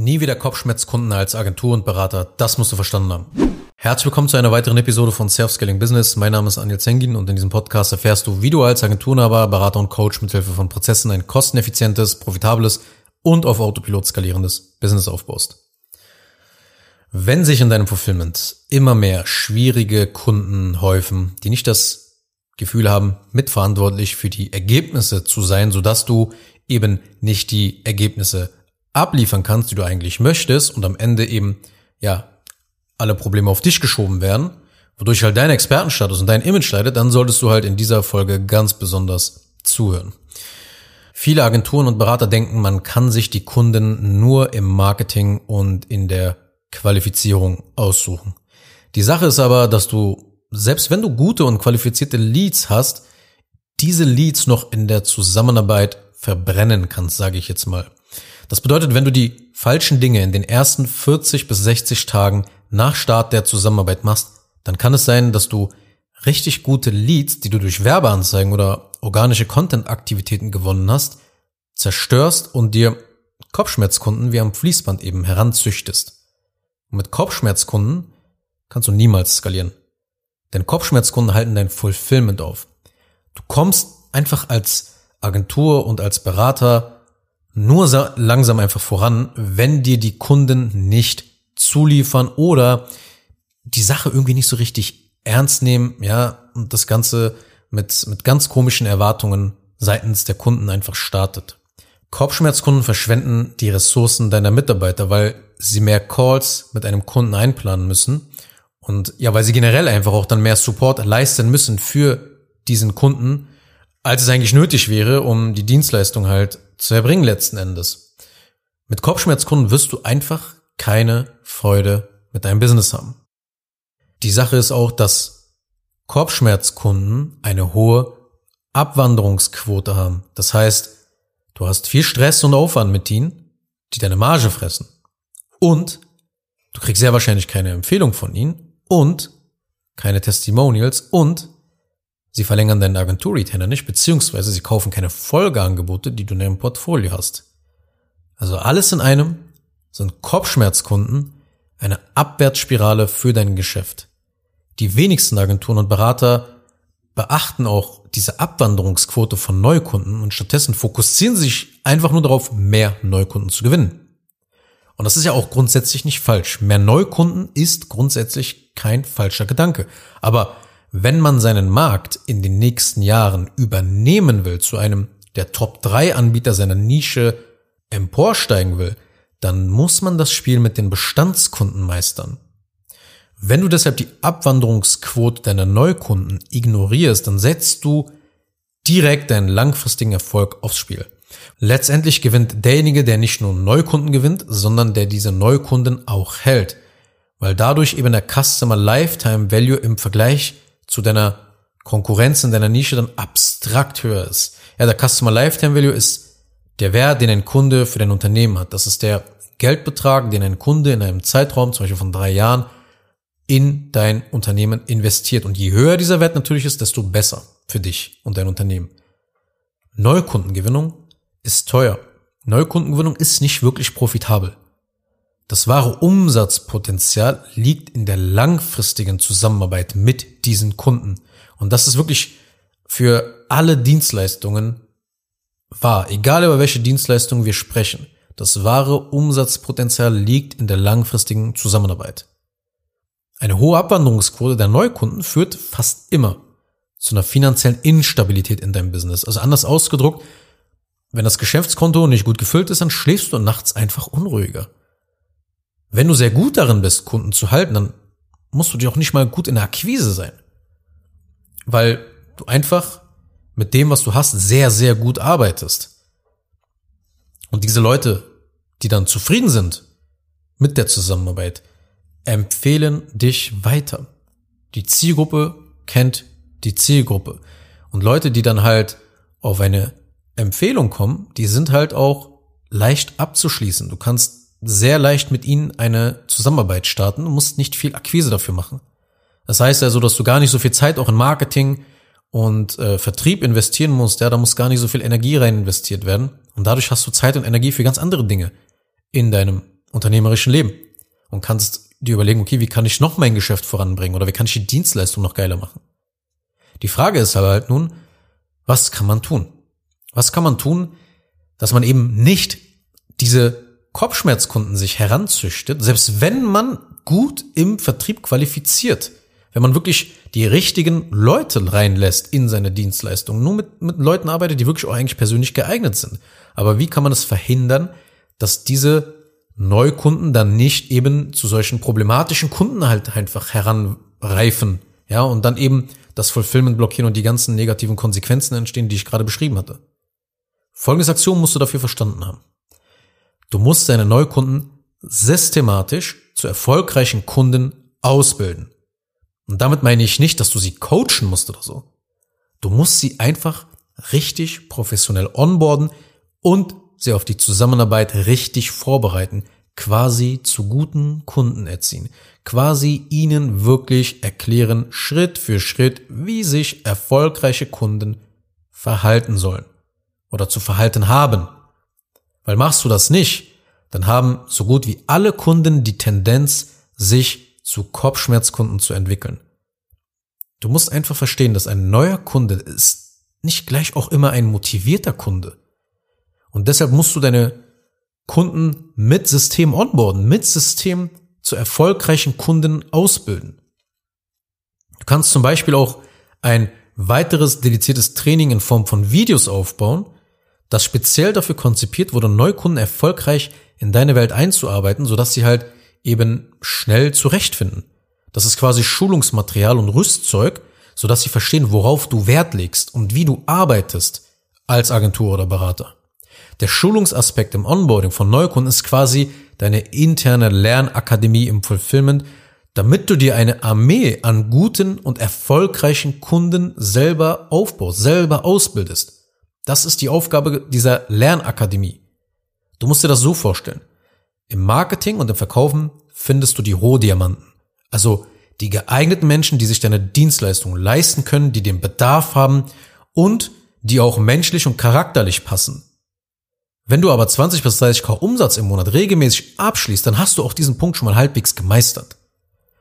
Nie wieder Kopfschmerzkunden als Agentur und Berater, das musst du verstanden haben. Herzlich willkommen zu einer weiteren Episode von Self-Scaling Business. Mein Name ist Anil Zengin und in diesem Podcast erfährst du, wie du als Agenturnaber, Berater und Coach mithilfe von Prozessen ein kosteneffizientes, profitables und auf Autopilot skalierendes Business aufbaust. Wenn sich in deinem Fulfillment immer mehr schwierige Kunden häufen, die nicht das Gefühl haben, mitverantwortlich für die Ergebnisse zu sein, sodass du eben nicht die Ergebnisse abliefern kannst, die du eigentlich möchtest und am Ende eben, ja, alle Probleme auf dich geschoben werden, wodurch halt dein Expertenstatus und dein Image leidet, dann solltest du halt in dieser Folge ganz besonders zuhören. Viele Agenturen und Berater denken, man kann sich die Kunden nur im Marketing und in der Qualifizierung aussuchen. Die Sache ist aber, dass du, selbst wenn du gute und qualifizierte Leads hast, diese Leads noch in der Zusammenarbeit verbrennen kannst, sage ich jetzt mal. Das bedeutet, wenn du die falschen Dinge in den ersten 40 bis 60 Tagen nach Start der Zusammenarbeit machst, dann kann es sein, dass du richtig gute Leads, die du durch Werbeanzeigen oder organische Content-Aktivitäten gewonnen hast, zerstörst und dir Kopfschmerzkunden wie am Fließband eben heranzüchtest. Und mit Kopfschmerzkunden kannst du niemals skalieren. Denn Kopfschmerzkunden halten dein Fulfillment auf. Du kommst einfach als Agentur und als Berater nur langsam einfach voran, wenn dir die Kunden nicht zuliefern oder die Sache irgendwie nicht so richtig ernst nehmen, ja, und das Ganze mit, mit ganz komischen Erwartungen seitens der Kunden einfach startet. Kopfschmerzkunden verschwenden die Ressourcen deiner Mitarbeiter, weil sie mehr Calls mit einem Kunden einplanen müssen und ja, weil sie generell einfach auch dann mehr Support leisten müssen für diesen Kunden, als es eigentlich nötig wäre, um die Dienstleistung halt zu erbringen letzten Endes. Mit Kopfschmerzkunden wirst du einfach keine Freude mit deinem Business haben. Die Sache ist auch, dass Kopfschmerzkunden eine hohe Abwanderungsquote haben. Das heißt, du hast viel Stress und Aufwand mit ihnen, die deine Marge fressen. Und du kriegst sehr wahrscheinlich keine Empfehlung von ihnen und keine Testimonials und Sie verlängern deinen Agentur-Retainer nicht, beziehungsweise sie kaufen keine Folgeangebote, die du in deinem Portfolio hast. Also alles in einem sind Kopfschmerzkunden eine Abwärtsspirale für dein Geschäft. Die wenigsten Agenturen und Berater beachten auch diese Abwanderungsquote von Neukunden und stattdessen fokussieren sie sich einfach nur darauf, mehr Neukunden zu gewinnen. Und das ist ja auch grundsätzlich nicht falsch. Mehr Neukunden ist grundsätzlich kein falscher Gedanke. Aber wenn man seinen Markt in den nächsten Jahren übernehmen will, zu einem der Top 3 Anbieter seiner Nische emporsteigen will, dann muss man das Spiel mit den Bestandskunden meistern. Wenn du deshalb die Abwanderungsquote deiner Neukunden ignorierst, dann setzt du direkt deinen langfristigen Erfolg aufs Spiel. Letztendlich gewinnt derjenige, der nicht nur Neukunden gewinnt, sondern der diese Neukunden auch hält, weil dadurch eben der Customer Lifetime Value im Vergleich zu deiner Konkurrenz in deiner Nische dann abstrakt höher ist. Ja, der Customer Lifetime Value ist der Wert, den ein Kunde für dein Unternehmen hat. Das ist der Geldbetrag, den ein Kunde in einem Zeitraum, zum Beispiel von drei Jahren, in dein Unternehmen investiert. Und je höher dieser Wert natürlich ist, desto besser für dich und dein Unternehmen. Neukundengewinnung ist teuer. Neukundengewinnung ist nicht wirklich profitabel. Das wahre Umsatzpotenzial liegt in der langfristigen Zusammenarbeit mit diesen Kunden. Und das ist wirklich für alle Dienstleistungen wahr. Egal über welche Dienstleistungen wir sprechen. Das wahre Umsatzpotenzial liegt in der langfristigen Zusammenarbeit. Eine hohe Abwanderungsquote der Neukunden führt fast immer zu einer finanziellen Instabilität in deinem Business. Also anders ausgedruckt, wenn das Geschäftskonto nicht gut gefüllt ist, dann schläfst du nachts einfach unruhiger. Wenn du sehr gut darin bist, Kunden zu halten, dann musst du dir auch nicht mal gut in der Akquise sein. Weil du einfach mit dem, was du hast, sehr, sehr gut arbeitest. Und diese Leute, die dann zufrieden sind mit der Zusammenarbeit, empfehlen dich weiter. Die Zielgruppe kennt die Zielgruppe. Und Leute, die dann halt auf eine Empfehlung kommen, die sind halt auch leicht abzuschließen. Du kannst sehr leicht mit ihnen eine Zusammenarbeit starten. Du musst nicht viel Akquise dafür machen. Das heißt also, dass du gar nicht so viel Zeit auch in Marketing und äh, Vertrieb investieren musst. Ja, da muss gar nicht so viel Energie rein investiert werden. Und dadurch hast du Zeit und Energie für ganz andere Dinge in deinem unternehmerischen Leben und kannst dir überlegen, okay, wie kann ich noch mein Geschäft voranbringen oder wie kann ich die Dienstleistung noch geiler machen? Die Frage ist aber halt nun, was kann man tun? Was kann man tun, dass man eben nicht diese Kopfschmerzkunden sich heranzüchtet, selbst wenn man gut im Vertrieb qualifiziert, wenn man wirklich die richtigen Leute reinlässt in seine Dienstleistung, nur mit, mit Leuten arbeitet, die wirklich auch eigentlich persönlich geeignet sind. Aber wie kann man es verhindern, dass diese Neukunden dann nicht eben zu solchen problematischen Kunden halt einfach heranreifen, ja, und dann eben das Fulfillment blockieren und die ganzen negativen Konsequenzen entstehen, die ich gerade beschrieben hatte. Folgendes Aktion musst du dafür verstanden haben. Du musst deine Neukunden systematisch zu erfolgreichen Kunden ausbilden. Und damit meine ich nicht, dass du sie coachen musst oder so. Du musst sie einfach richtig professionell onboarden und sie auf die Zusammenarbeit richtig vorbereiten, quasi zu guten Kunden erziehen, quasi ihnen wirklich erklären, Schritt für Schritt, wie sich erfolgreiche Kunden verhalten sollen oder zu verhalten haben. Weil machst du das nicht, dann haben so gut wie alle Kunden die Tendenz, sich zu Kopfschmerzkunden zu entwickeln. Du musst einfach verstehen, dass ein neuer Kunde ist nicht gleich auch immer ein motivierter Kunde. Und deshalb musst du deine Kunden mit System onboarden, mit System zu erfolgreichen Kunden ausbilden. Du kannst zum Beispiel auch ein weiteres dediziertes Training in Form von Videos aufbauen, das speziell dafür konzipiert wurde, Neukunden erfolgreich in deine Welt einzuarbeiten, sodass sie halt eben schnell zurechtfinden. Das ist quasi Schulungsmaterial und Rüstzeug, sodass sie verstehen, worauf du Wert legst und wie du arbeitest als Agentur oder Berater. Der Schulungsaspekt im Onboarding von Neukunden ist quasi deine interne Lernakademie im Fulfillment, damit du dir eine Armee an guten und erfolgreichen Kunden selber aufbaust, selber ausbildest. Das ist die Aufgabe dieser Lernakademie. Du musst dir das so vorstellen. Im Marketing und im Verkaufen findest du die Rohdiamanten. Also die geeigneten Menschen, die sich deine Dienstleistung leisten können, die den Bedarf haben und die auch menschlich und charakterlich passen. Wenn du aber 20 bis 30k Umsatz im Monat regelmäßig abschließt, dann hast du auch diesen Punkt schon mal halbwegs gemeistert.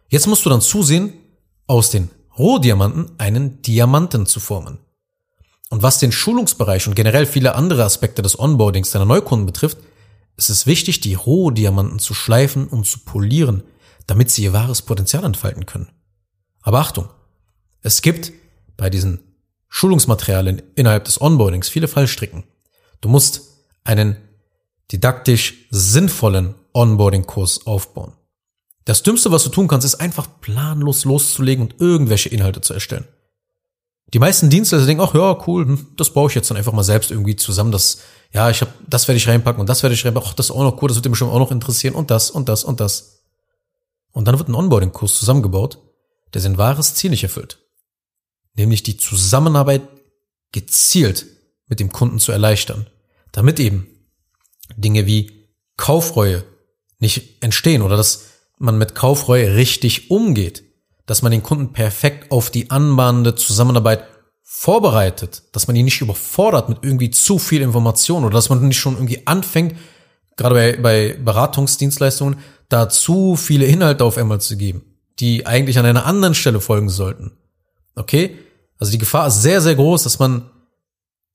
Jetzt musst du dann zusehen, aus den Rohdiamanten einen Diamanten zu formen. Und was den Schulungsbereich und generell viele andere Aspekte des Onboardings deiner Neukunden betrifft, ist es wichtig, die Rohdiamanten zu schleifen und zu polieren, damit sie ihr wahres Potenzial entfalten können. Aber Achtung, es gibt bei diesen Schulungsmaterialien innerhalb des Onboardings viele Fallstricken. Du musst einen didaktisch sinnvollen Onboarding-Kurs aufbauen. Das Dümmste, was du tun kannst, ist einfach planlos loszulegen und irgendwelche Inhalte zu erstellen. Die meisten Dienstleister denken, ach ja, cool, hm, das baue ich jetzt dann einfach mal selbst irgendwie zusammen. Das, ja, ich habe, das werde ich reinpacken und das werde ich reinpacken. Ach, das ist auch noch cool, das wird dir bestimmt auch noch interessieren und das und das und das. Und dann wird ein Onboarding-Kurs zusammengebaut, der sein wahres Ziel nicht erfüllt. Nämlich die Zusammenarbeit gezielt mit dem Kunden zu erleichtern. Damit eben Dinge wie Kaufreue nicht entstehen oder dass man mit Kaufreue richtig umgeht dass man den Kunden perfekt auf die anbahnende Zusammenarbeit vorbereitet, dass man ihn nicht überfordert mit irgendwie zu viel Information oder dass man nicht schon irgendwie anfängt, gerade bei, bei Beratungsdienstleistungen, da zu viele Inhalte auf einmal zu geben, die eigentlich an einer anderen Stelle folgen sollten. Okay? Also die Gefahr ist sehr, sehr groß, dass man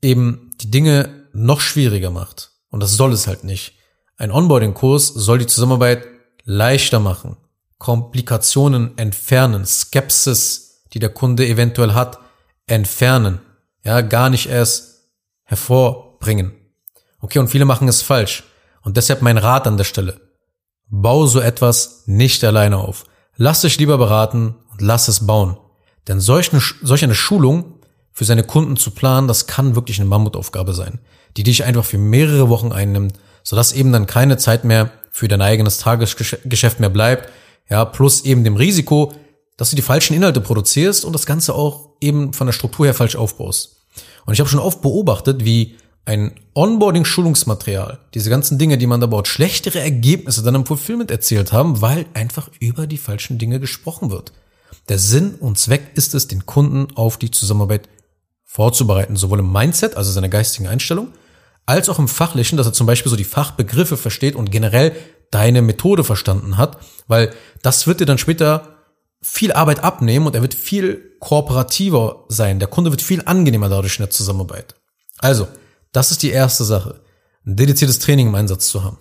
eben die Dinge noch schwieriger macht. Und das soll es halt nicht. Ein Onboarding-Kurs soll die Zusammenarbeit leichter machen. Komplikationen entfernen, Skepsis, die der Kunde eventuell hat, entfernen. Ja, gar nicht erst hervorbringen. Okay, und viele machen es falsch. Und deshalb mein Rat an der Stelle. Bau so etwas nicht alleine auf. Lass dich lieber beraten und lass es bauen. Denn solch eine, solch eine Schulung für seine Kunden zu planen, das kann wirklich eine Mammutaufgabe sein, die dich einfach für mehrere Wochen einnimmt, sodass eben dann keine Zeit mehr für dein eigenes Tagesgeschäft mehr bleibt, ja, plus eben dem Risiko, dass du die falschen Inhalte produzierst und das Ganze auch eben von der Struktur her falsch aufbaust. Und ich habe schon oft beobachtet, wie ein Onboarding-Schulungsmaterial, diese ganzen Dinge, die man da baut, schlechtere Ergebnisse dann im Fulfillment erzielt haben, weil einfach über die falschen Dinge gesprochen wird. Der Sinn und Zweck ist es, den Kunden auf die Zusammenarbeit vorzubereiten, sowohl im Mindset, also seiner geistigen Einstellung, als auch im Fachlichen, dass er zum Beispiel so die Fachbegriffe versteht und generell deine Methode verstanden hat, weil das wird dir dann später viel Arbeit abnehmen und er wird viel kooperativer sein. Der Kunde wird viel angenehmer dadurch in der Zusammenarbeit. Also, das ist die erste Sache. Ein dediziertes Training im Einsatz zu haben.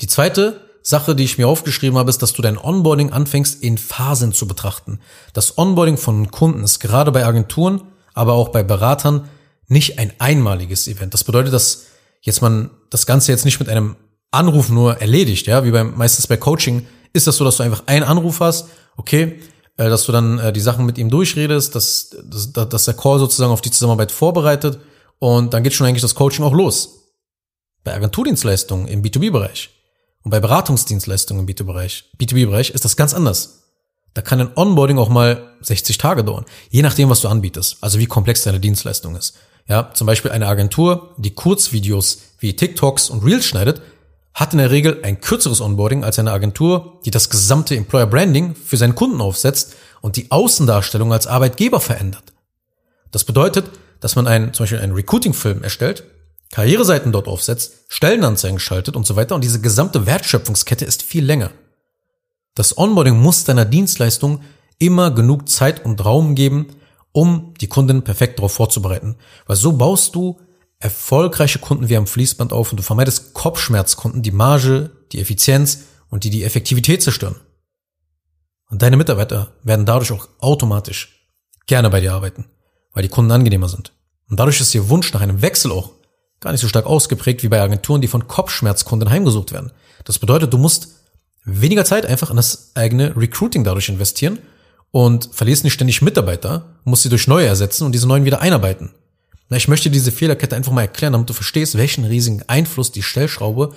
Die zweite Sache, die ich mir aufgeschrieben habe, ist, dass du dein Onboarding anfängst in Phasen zu betrachten. Das Onboarding von Kunden ist gerade bei Agenturen, aber auch bei Beratern nicht ein einmaliges Event. Das bedeutet, dass jetzt man das Ganze jetzt nicht mit einem Anruf nur erledigt, ja, wie beim, meistens bei Coaching ist das so, dass du einfach einen Anruf hast, okay, äh, dass du dann äh, die Sachen mit ihm durchredest, dass, dass, dass der Call sozusagen auf die Zusammenarbeit vorbereitet und dann geht schon eigentlich das Coaching auch los. Bei Agenturdienstleistungen im B2B-Bereich und bei Beratungsdienstleistungen im B2B-Bereich B2B-Bereich ist das ganz anders. Da kann ein Onboarding auch mal 60 Tage dauern, je nachdem, was du anbietest, also wie komplex deine Dienstleistung ist. Ja, zum Beispiel eine Agentur, die Kurzvideos wie TikToks und Reels schneidet, hat in der Regel ein kürzeres Onboarding als eine Agentur, die das gesamte Employer Branding für seinen Kunden aufsetzt und die Außendarstellung als Arbeitgeber verändert. Das bedeutet, dass man einen, zum Beispiel einen Recruiting-Film erstellt, Karriereseiten dort aufsetzt, Stellenanzeigen schaltet und so weiter und diese gesamte Wertschöpfungskette ist viel länger. Das Onboarding muss deiner Dienstleistung immer genug Zeit und Raum geben, um die Kunden perfekt darauf vorzubereiten. Weil so baust du erfolgreiche Kunden wie am Fließband auf und du vermeidest Kopfschmerzkunden, die Marge, die Effizienz und die die Effektivität zerstören. Und deine Mitarbeiter werden dadurch auch automatisch gerne bei dir arbeiten, weil die Kunden angenehmer sind. Und dadurch ist ihr Wunsch nach einem Wechsel auch gar nicht so stark ausgeprägt wie bei Agenturen, die von Kopfschmerzkunden heimgesucht werden. Das bedeutet, du musst weniger Zeit einfach in das eigene Recruiting dadurch investieren und verlierst nicht ständig Mitarbeiter, musst sie durch neue ersetzen und diese neuen wieder einarbeiten. Na, ich möchte diese Fehlerkette einfach mal erklären, damit du verstehst, welchen riesigen Einfluss die Stellschraube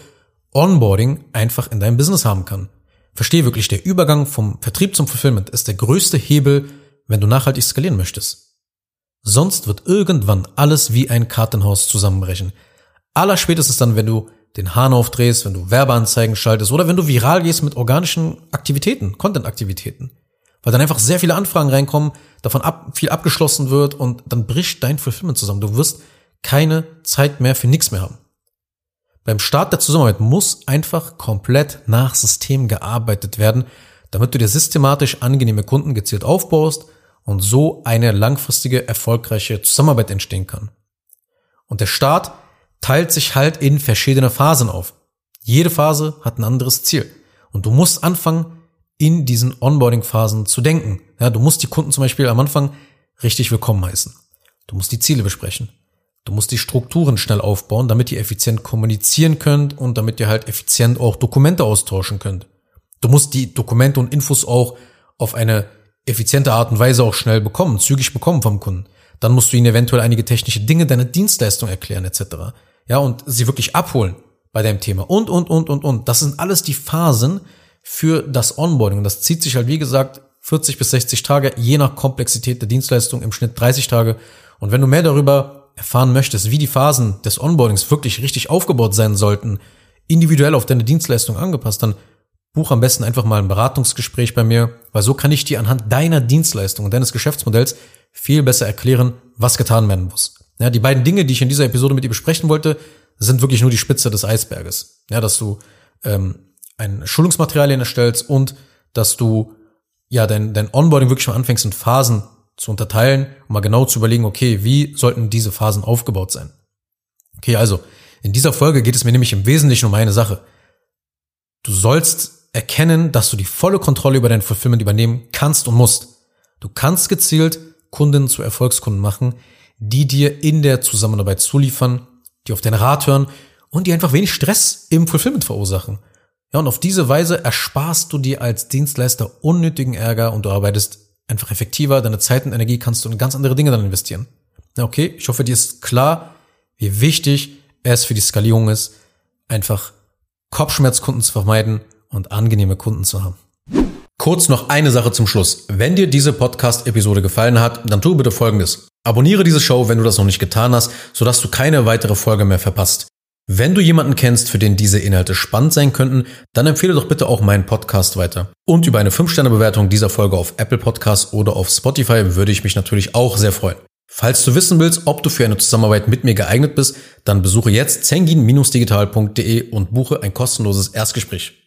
Onboarding einfach in deinem Business haben kann. Verstehe wirklich, der Übergang vom Vertrieb zum Fulfillment ist der größte Hebel, wenn du nachhaltig skalieren möchtest. Sonst wird irgendwann alles wie ein Kartenhaus zusammenbrechen. Allerspätestens dann, wenn du den Hahn aufdrehst, wenn du Werbeanzeigen schaltest oder wenn du viral gehst mit organischen Aktivitäten, Content-Aktivitäten weil dann einfach sehr viele Anfragen reinkommen, davon ab, viel abgeschlossen wird und dann bricht dein Fulfillment zusammen. Du wirst keine Zeit mehr für nichts mehr haben. Beim Start der Zusammenarbeit muss einfach komplett nach System gearbeitet werden, damit du dir systematisch angenehme Kunden gezielt aufbaust und so eine langfristige, erfolgreiche Zusammenarbeit entstehen kann. Und der Start teilt sich halt in verschiedene Phasen auf. Jede Phase hat ein anderes Ziel. Und du musst anfangen, in diesen Onboarding-Phasen zu denken. Ja, du musst die Kunden zum Beispiel am Anfang richtig willkommen heißen. Du musst die Ziele besprechen. Du musst die Strukturen schnell aufbauen, damit ihr effizient kommunizieren könnt und damit ihr halt effizient auch Dokumente austauschen könnt. Du musst die Dokumente und Infos auch auf eine effiziente Art und Weise auch schnell bekommen, zügig bekommen vom Kunden. Dann musst du ihnen eventuell einige technische Dinge, deine Dienstleistung erklären etc. Ja, und sie wirklich abholen bei deinem Thema und, und, und, und, und. Das sind alles die Phasen, für das Onboarding. Und das zieht sich halt, wie gesagt, 40 bis 60 Tage, je nach Komplexität der Dienstleistung, im Schnitt 30 Tage. Und wenn du mehr darüber erfahren möchtest, wie die Phasen des Onboardings wirklich richtig aufgebaut sein sollten, individuell auf deine Dienstleistung angepasst, dann buch am besten einfach mal ein Beratungsgespräch bei mir, weil so kann ich dir anhand deiner Dienstleistung und deines Geschäftsmodells viel besser erklären, was getan werden muss. Ja, die beiden Dinge, die ich in dieser Episode mit dir besprechen wollte, sind wirklich nur die Spitze des Eisberges. Ja, dass du ähm, ein Schulungsmaterialien erstellst und dass du ja dein, dein Onboarding wirklich mal anfängst in Phasen zu unterteilen, um mal genau zu überlegen, okay, wie sollten diese Phasen aufgebaut sein? Okay, also in dieser Folge geht es mir nämlich im Wesentlichen um eine Sache. Du sollst erkennen, dass du die volle Kontrolle über dein Fulfillment übernehmen kannst und musst. Du kannst gezielt Kunden zu Erfolgskunden machen, die dir in der Zusammenarbeit zuliefern, die auf deinen Rat hören und die einfach wenig Stress im Fulfillment verursachen. Ja, und auf diese Weise ersparst du dir als Dienstleister unnötigen Ärger und du arbeitest einfach effektiver, deine Zeit und Energie kannst du in ganz andere Dinge dann investieren. Ja, okay, ich hoffe, dir ist klar, wie wichtig es für die Skalierung ist, einfach Kopfschmerzkunden zu vermeiden und angenehme Kunden zu haben. Kurz noch eine Sache zum Schluss. Wenn dir diese Podcast-Episode gefallen hat, dann tu bitte Folgendes. Abonniere diese Show, wenn du das noch nicht getan hast, sodass du keine weitere Folge mehr verpasst. Wenn du jemanden kennst, für den diese Inhalte spannend sein könnten, dann empfehle doch bitte auch meinen Podcast weiter. Und über eine 5-Sterne-Bewertung dieser Folge auf Apple Podcasts oder auf Spotify würde ich mich natürlich auch sehr freuen. Falls du wissen willst, ob du für eine Zusammenarbeit mit mir geeignet bist, dann besuche jetzt zengin-digital.de und buche ein kostenloses Erstgespräch.